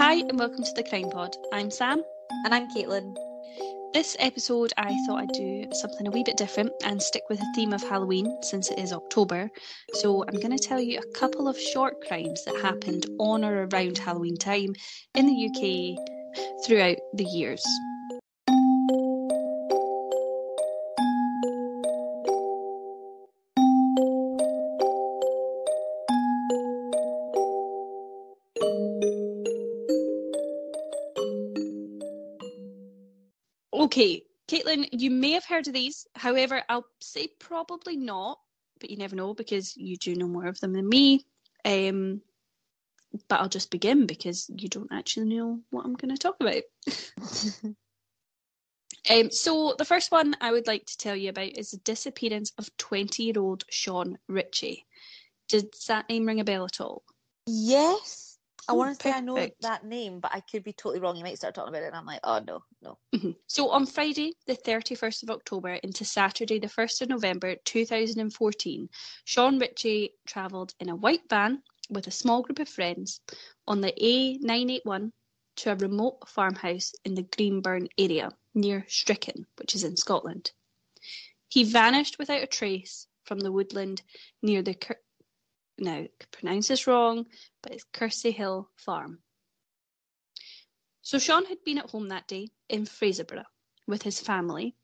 Hi, and welcome to the Crime Pod. I'm Sam. And I'm Caitlin. This episode, I thought I'd do something a wee bit different and stick with the theme of Halloween since it is October. So, I'm going to tell you a couple of short crimes that happened on or around Halloween time in the UK throughout the years. Okay, Caitlin, you may have heard of these. However, I'll say probably not, but you never know because you do know more of them than me. Um, but I'll just begin because you don't actually know what I'm going to talk about. um, so, the first one I would like to tell you about is the disappearance of 20 year old Sean Ritchie. Does that name ring a bell at all? Yes. I Oh, want to say I know that name, but I could be totally wrong. You might start talking about it, and I'm like, oh no, no. Mhm. So on Friday, the 31st of October into Saturday, the 1st of November 2014, Sean Ritchie travelled in a white van with a small group of friends on the A981 to a remote farmhouse in the Greenburn area near Strichen, which is in Scotland. He vanished without a trace from the woodland near the. Now, pronounce this wrong, but it's Kersey Hill Farm. So Sean had been at home that day in Fraserburgh with his family,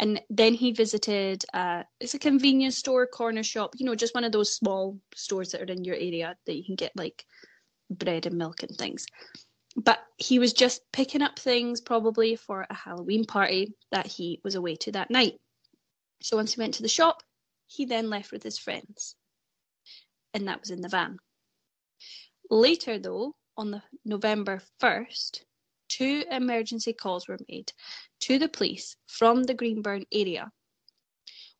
and then he visited. Uh, it's a convenience store, corner shop. You know, just one of those small stores that are in your area that you can get like bread and milk and things. But he was just picking up things probably for a Halloween party that he was away to that night. So once he went to the shop, he then left with his friends, and that was in the van. Later, though, on the November 1st, two emergency calls were made to the police from the Greenburn area.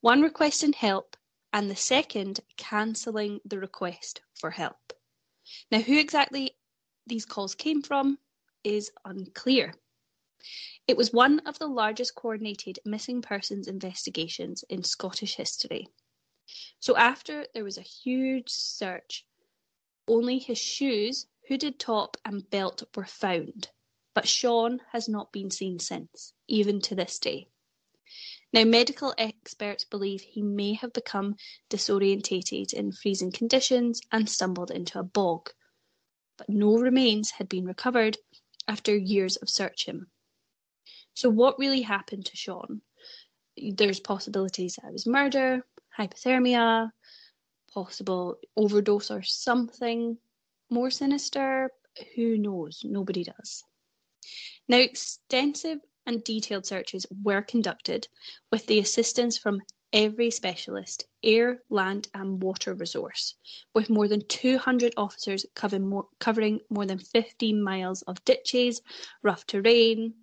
One requesting help and the second cancelling the request for help. Now, who exactly these calls came from is unclear. It was one of the largest coordinated missing persons investigations in Scottish history. So, after there was a huge search, only his shoes, hooded top, and belt were found, but Sean has not been seen since, even to this day. Now, medical experts believe he may have become disorientated in freezing conditions and stumbled into a bog, but no remains had been recovered after years of searching. So, what really happened to Sean? There's possibilities that it was murder, hypothermia, possible overdose or something more sinister. Who knows? Nobody does. Now, extensive and detailed searches were conducted with the assistance from every specialist, air, land, and water resource, with more than 200 officers covering more, covering more than 15 miles of ditches, rough terrain,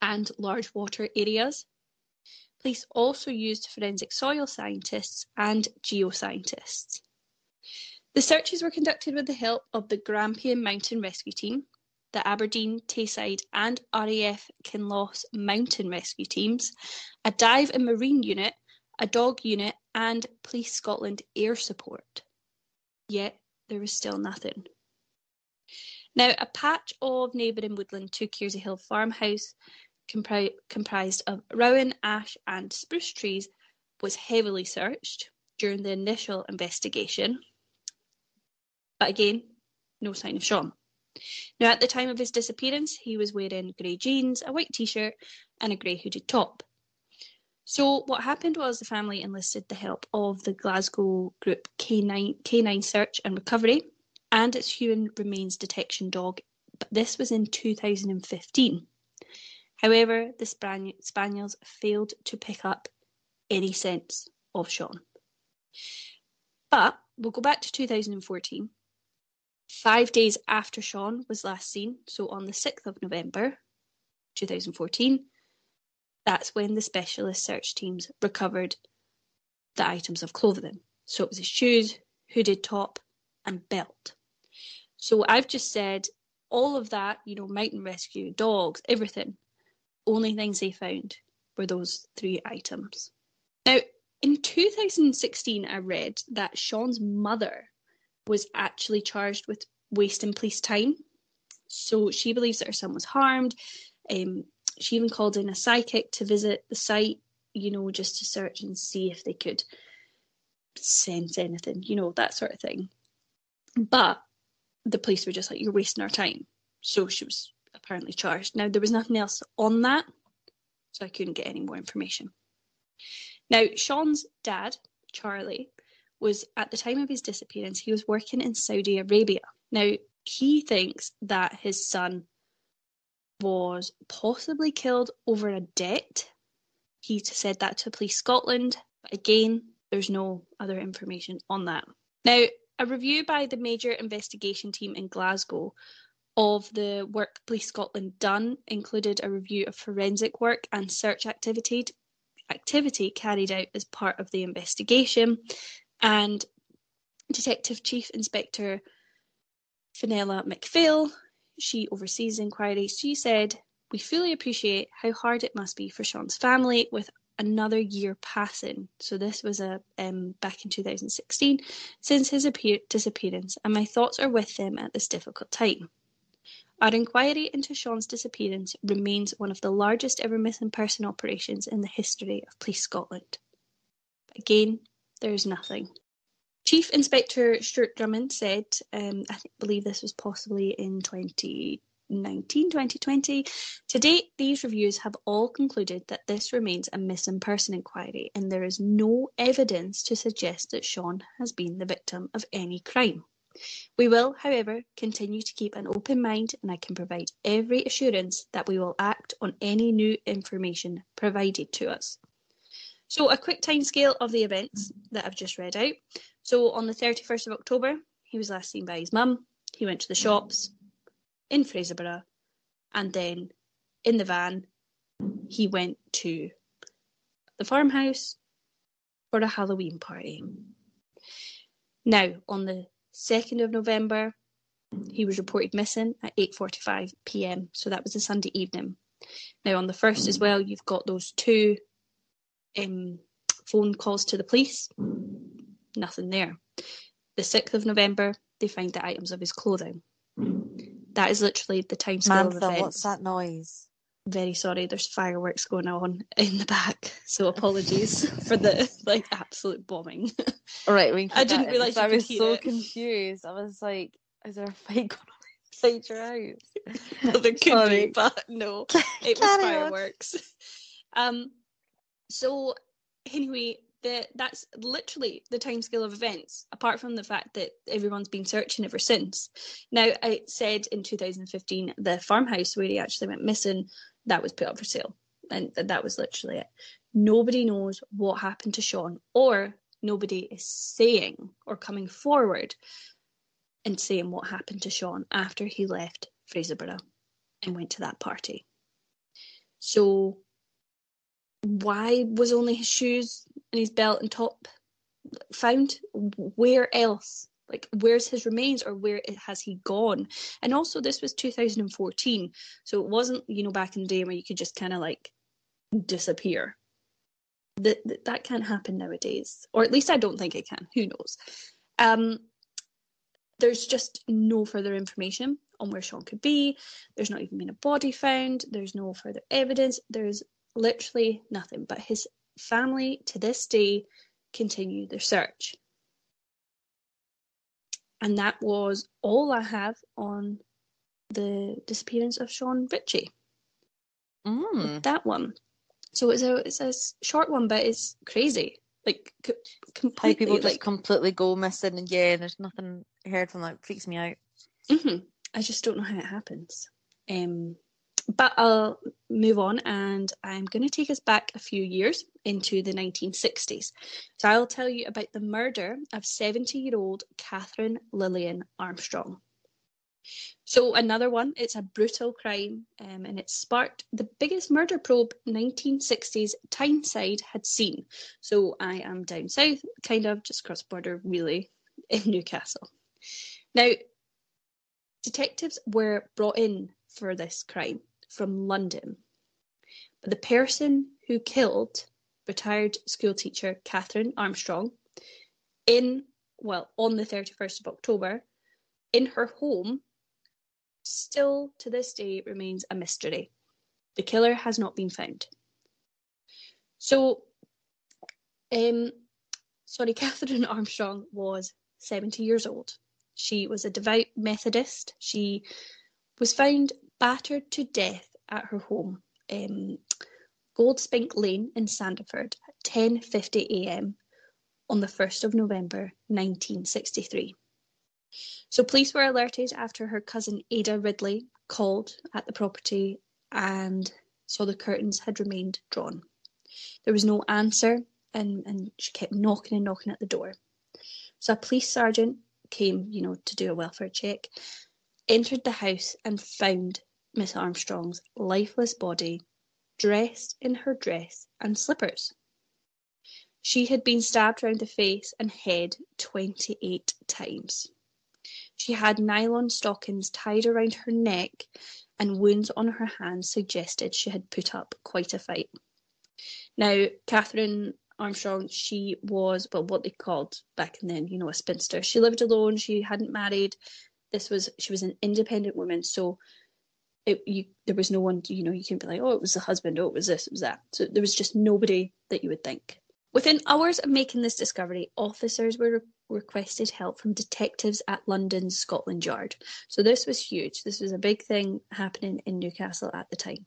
and large water areas. Police also used forensic soil scientists and geoscientists. The searches were conducted with the help of the Grampian Mountain Rescue Team, the Aberdeen, Tayside, and RAF Kinloss Mountain Rescue Teams, a dive and marine unit, a dog unit, and Police Scotland air support. Yet there was still nothing. Now, a patch of neighbouring woodland to Kersey Hill farmhouse compri- comprised of rowan, ash, and spruce trees was heavily searched during the initial investigation. But again, no sign of Sean. Now, at the time of his disappearance, he was wearing grey jeans, a white t shirt, and a grey hooded top. So, what happened was the family enlisted the help of the Glasgow group K9, K9 Search and Recovery and its human remains detection dog, but this was in 2015. However, the Span- Spaniels failed to pick up any sense of Sean. But we'll go back to 2014. Five days after Sean was last seen, so on the 6th of November 2014, that's when the specialist search teams recovered the items of clothing. So it was his shoes, hooded top, and belt. So I've just said all of that, you know, mountain rescue, dogs, everything. Only things they found were those three items. Now, in 2016, I read that Sean's mother was actually charged with wasting police time. So she believes that her son was harmed. Um, she even called in a psychic to visit the site, you know, just to search and see if they could sense anything, you know, that sort of thing. But the police were just like, you're wasting our time. So she was apparently charged. Now, there was nothing else on that, so I couldn't get any more information. Now, Sean's dad, Charlie, was at the time of his disappearance, he was working in Saudi Arabia. Now, he thinks that his son was possibly killed over a debt. He said that to Police Scotland, but again, there's no other information on that. Now, a review by the major investigation team in Glasgow of the work Police Scotland done included a review of forensic work and search activity activity carried out as part of the investigation and Detective Chief Inspector Finella McPhail, she oversees inquiries, she said, We fully appreciate how hard it must be for Sean's family with another year passing. So this was a um, back in 2016 since his appear- disappearance, and my thoughts are with them at this difficult time. Our inquiry into Sean's disappearance remains one of the largest ever missing person operations in the history of Police Scotland. Again, there is nothing. Chief Inspector Stuart Drummond said, um, I believe this was possibly in 2019, 2020. To date, these reviews have all concluded that this remains a missing person inquiry and there is no evidence to suggest that Sean has been the victim of any crime. We will, however, continue to keep an open mind and I can provide every assurance that we will act on any new information provided to us. So, a quick timescale of the events that I've just read out. So, on the 31st of October, he was last seen by his mum. He went to the shops in Fraserburgh and then in the van, he went to the farmhouse for a Halloween party. Now, on the 2nd of November, he was reported missing at 8:45 p.m. So that was a Sunday evening. Now on the first as well, you've got those two um, phone calls to the police. Nothing there. The 6th of November, they find the items of his clothing. That is literally the time scale of Mantha, events. what's that noise? Very sorry, there's fireworks going on in the back, so apologies for the like absolute bombing. All right, we I didn't in, realise I was so it. confused. I was like, is there a fight going on inside your house? well, there could Sorry. be, but no, it was on. fireworks. Um, so anyway, that's literally the timescale of events. Apart from the fact that everyone's been searching ever since. Now, I said in 2015 the farmhouse where he actually went missing that was put up for sale, and that was literally it. Nobody knows what happened to Sean, or nobody is saying or coming forward and saying what happened to Sean after he left Fraserburgh and went to that party. So, why was only his shoes his belt and top found? Where else? Like, where's his remains or where has he gone? And also, this was 2014. So, it wasn't, you know, back in the day where you could just kind of like disappear. That, that that can't happen nowadays, or at least I don't think it can. Who knows? Um, there's just no further information on where Sean could be. There's not even been a body found. There's no further evidence. There's literally nothing. But his family to this day continue their search. And that was all I have on the disappearance of Sean Ritchie. Mm. That one. So it's a it's a short one, but it's crazy. Like c- completely. people just like, completely go missing, and yeah, and there's nothing heard from that. Freaks me out. hmm I just don't know how it happens. Um, but I'll move on and I'm going to take us back a few years into the 1960s. So I'll tell you about the murder of 70 year old Catherine Lillian Armstrong. So another one, it's a brutal crime um, and it sparked the biggest murder probe 1960s Tyneside had seen. So I am down south, kind of just cross border really in Newcastle. Now, detectives were brought in for this crime from London. But the person who killed retired schoolteacher Catherine Armstrong in, well, on the 31st of October, in her home, still to this day remains a mystery. The killer has not been found. So, um, sorry, Catherine Armstrong was 70 years old. She was a devout Methodist. She was found battered to death at her home, um, Goldspink Lane in Sandyford at 10:50 a.m. on the 1st of November 1963. So police were alerted after her cousin Ada Ridley called at the property and saw the curtains had remained drawn. There was no answer and, and she kept knocking and knocking at the door. So a police sergeant came, you know, to do a welfare check, entered the house and found Miss Armstrong's lifeless body dressed in her dress and slippers. She had been stabbed round the face and head 28 times. She had nylon stockings tied around her neck, and wounds on her hands suggested she had put up quite a fight. Now, Catherine Armstrong, she was well what they called back in then, you know, a spinster. She lived alone, she hadn't married. This was she was an independent woman, so it, you, there was no one, you know, you can be like, oh, it was the husband, oh, it was this, it was that. So there was just nobody that you would think. Within hours of making this discovery, officers were re- requested help from detectives at London's Scotland Yard. So this was huge. This was a big thing happening in Newcastle at the time.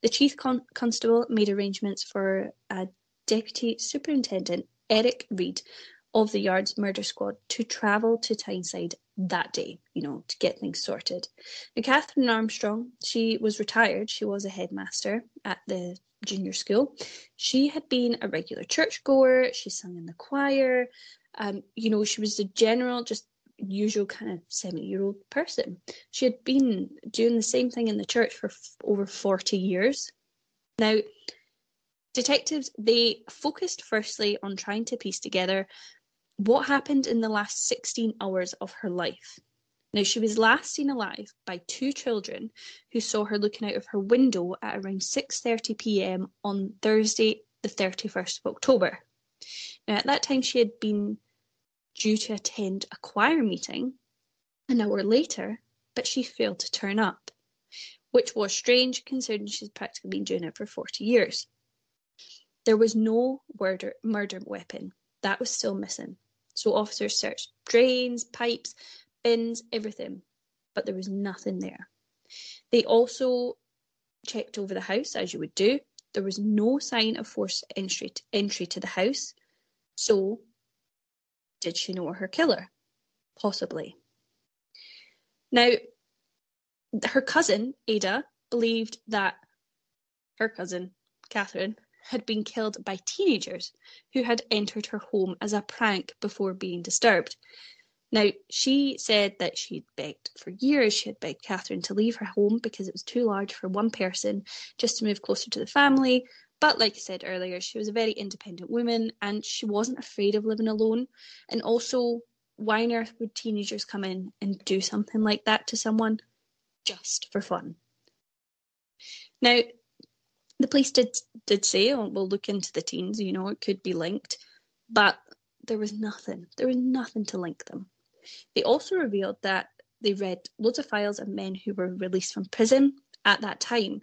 The chief con- constable made arrangements for a deputy superintendent, Eric Reed, of the Yard's murder squad to travel to Tyneside that day, you know, to get things sorted. Now, Catherine Armstrong, she was retired. She was a headmaster at the junior school. She had been a regular churchgoer. She sung in the choir. Um, you know, she was the general, just usual kind of 70 year old person. She had been doing the same thing in the church for f- over 40 years. Now, detectives, they focused firstly on trying to piece together what happened in the last 16 hours of her life. Now, she was last seen alive by two children who saw her looking out of her window at around 6:30 p.m. on Thursday, the 31st of October. Now, at that time, she had been due to attend a choir meeting an hour later, but she failed to turn up, which was strange considering she's practically been doing it for 40 years. There was no murder, murder weapon, that was still missing. So officers searched drains, pipes, bins, everything, but there was nothing there. They also checked over the house, as you would do. There was no sign of forced entry to, entry to the house. So, did she know her killer? Possibly. Now, her cousin, Ada, believed that her cousin, Catherine, had been killed by teenagers who had entered her home as a prank before being disturbed. Now, she said that she'd begged for years, she had begged Catherine to leave her home because it was too large for one person just to move closer to the family. But, like I said earlier, she was a very independent woman and she wasn't afraid of living alone. And also, why on earth would teenagers come in and do something like that to someone just for fun? Now, the police did did say, "Oh, we'll look into the teens. You know, it could be linked," but there was nothing. There was nothing to link them. They also revealed that they read loads of files of men who were released from prison at that time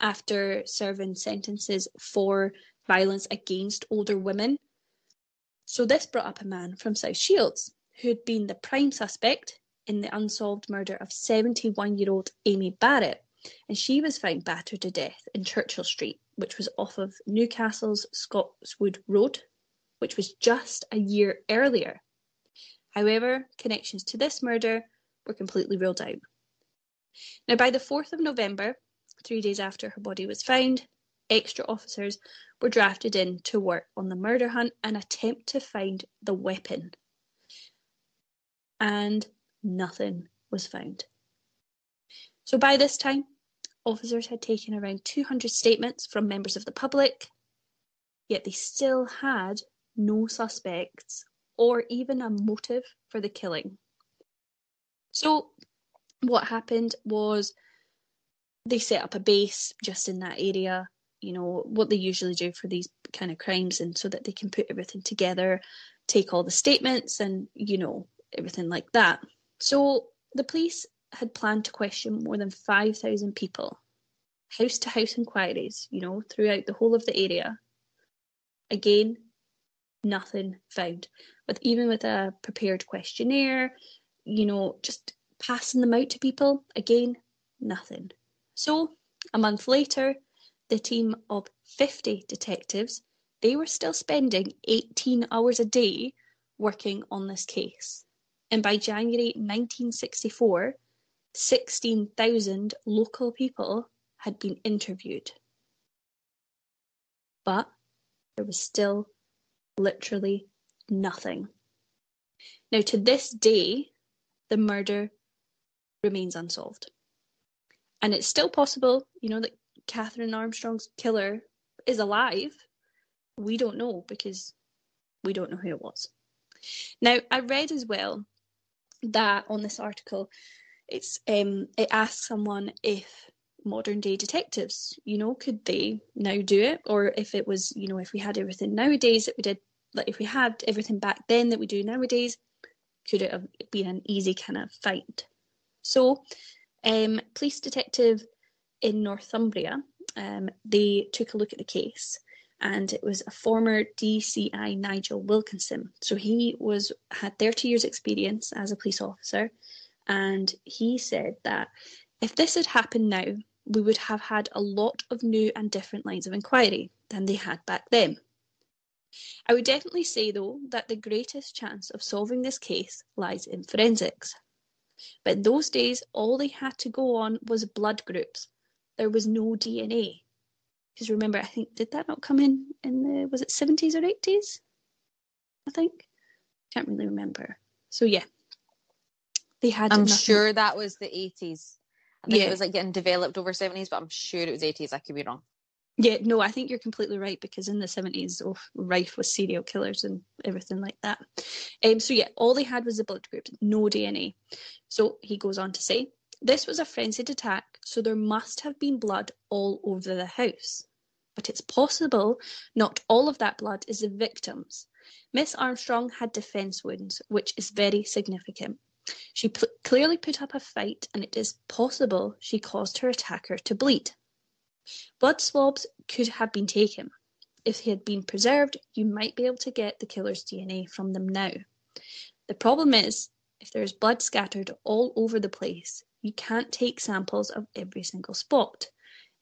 after serving sentences for violence against older women. So this brought up a man from South Shields who had been the prime suspect in the unsolved murder of 71 year old Amy Barrett and she was found battered to death in Churchill Street, which was off of Newcastle's Scotswood Road, which was just a year earlier. However, connections to this murder were completely ruled out. Now, by the 4th of November, three days after her body was found, extra officers were drafted in to work on the murder hunt and attempt to find the weapon. And nothing was found. So by this time, officers had taken around 200 statements from members of the public, yet they still had no suspects or even a motive for the killing. So, what happened was they set up a base just in that area, you know, what they usually do for these kind of crimes, and so that they can put everything together, take all the statements, and, you know, everything like that. So, the police had planned to question more than 5,000 people, house to house inquiries, you know, throughout the whole of the area. Again, nothing found. But even with a prepared questionnaire, you know, just passing them out to people, again, nothing. So, a month later, the team of 50 detectives, they were still spending 18 hours a day working on this case. And by January 1964, 16,000 local people had been interviewed. But there was still literally nothing. Now, to this day, the murder remains unsolved. And it's still possible, you know, that Catherine Armstrong's killer is alive. We don't know because we don't know who it was. Now, I read as well that on this article, it's um, it asks someone if modern day detectives, you know, could they now do it, or if it was, you know, if we had everything nowadays that we did, like if we had everything back then that we do nowadays, could it have been an easy kind of find? So, um, police detective in Northumbria, um, they took a look at the case and it was a former DCI Nigel Wilkinson. So he was had 30 years experience as a police officer and he said that if this had happened now, we would have had a lot of new and different lines of inquiry than they had back then. I would definitely say, though, that the greatest chance of solving this case lies in forensics. But in those days, all they had to go on was blood groups. There was no DNA. Because remember, I think, did that not come in in the, was it 70s or 80s? I think. Can't really remember. So, yeah. They had. I'm nothing. sure that was the 80s. I think Yeah. it was like getting developed over 70s, but I'm sure it was 80s. I could be wrong. Yeah, no, I think you're completely right because in the 70s, oh, rife with serial killers and everything like that. Um, so, yeah, all they had was the blood group, no DNA. So he goes on to say, this was a frenzied attack, so there must have been blood all over the house. But it's possible not all of that blood is the victim's. Miss Armstrong had defence wounds, which is very significant. She pl- clearly put up a fight, and it is possible she caused her attacker to bleed. Blood swabs could have been taken. If they had been preserved, you might be able to get the killer's DNA from them now. The problem is, if there is blood scattered all over the place, you can't take samples of every single spot.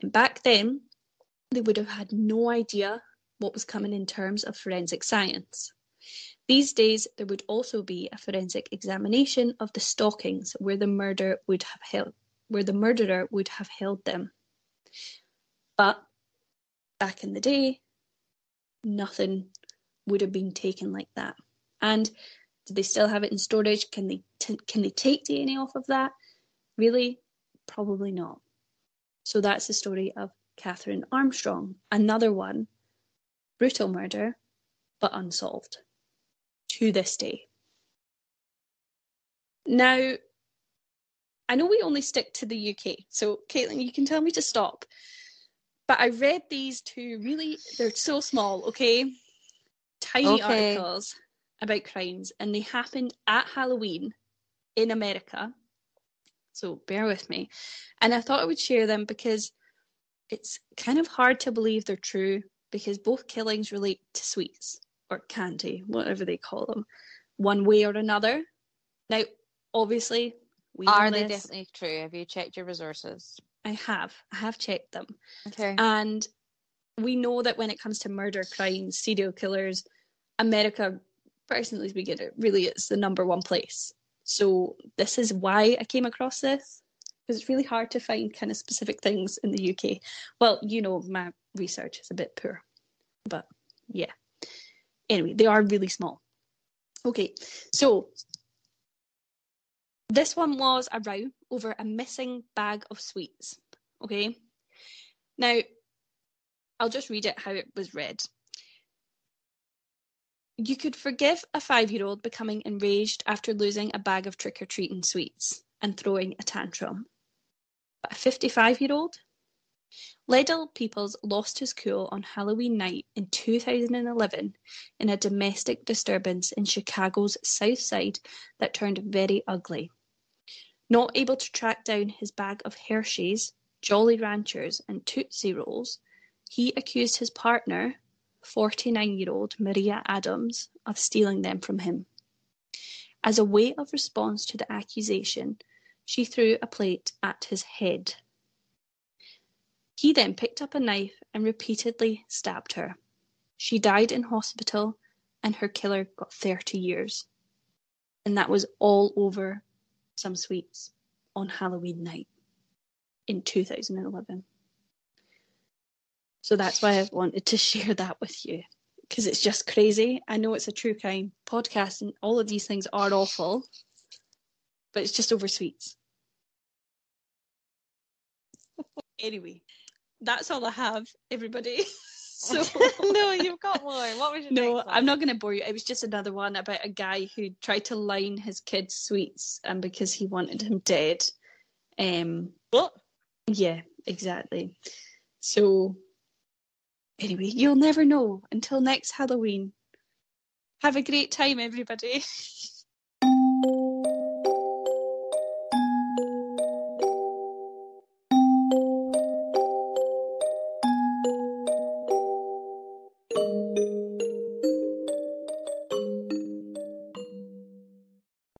And back then, they would have had no idea what was coming in terms of forensic science. These days, there would also be a forensic examination of the stockings where the murder would have held, where the murderer would have held them. But back in the day, nothing would have been taken like that. And do they still have it in storage? Can they t- can they take DNA off of that? Really, probably not. So that's the story of Catherine Armstrong. Another one, brutal murder, but unsolved to this day. Now, I know we only stick to the UK, so Caitlin, you can tell me to stop. But I read these two really, they're so small, okay? Tiny Okay. articles about crimes, and they happened at Halloween in America. So bear with me. And I thought I would share them because it's kind of hard to believe they're true because both killings relate to sweets or candy, whatever they call them, one way or another. Now, obviously, we Are they this. definitely true? Have you checked your resources? I have. I have checked them. Okay. And we know that when it comes to murder, crimes, serial killers, America, personally speaking, it really is the number one place. So this is why I came across this because it's really hard to find kind of specific things in the UK. Well, you know, my research is a bit poor, but yeah. Anyway, they are really small. Okay, so this one was a row over a missing bag of sweets. Okay, now I'll just read it how it was read. You could forgive a five year old becoming enraged after losing a bag of trick or treating sweets and throwing a tantrum. But a 55 year old? Liddell Peoples lost his cool on Halloween night in 2011 in a domestic disturbance in Chicago's South Side that turned very ugly. Not able to track down his bag of Hershey's, Jolly Ranchers, and Tootsie Rolls, he accused his partner, 49 year old Maria Adams, of stealing them from him. As a way of response to the accusation, she threw a plate at his head. He then picked up a knife and repeatedly stabbed her. She died in hospital, and her killer got 30 years. And that was all over some sweets on Halloween night in 2011. So that's why I wanted to share that with you because it's just crazy. I know it's a true crime podcast and all of these things are awful, but it's just over sweets. anyway, that's all I have, everybody. so no, you've got more. What was your no? I'm not going to bore you. It was just another one about a guy who tried to line his kid's sweets, and because he wanted him dead, um, What? yeah, exactly. So, anyway, you'll never know until next Halloween. Have a great time, everybody.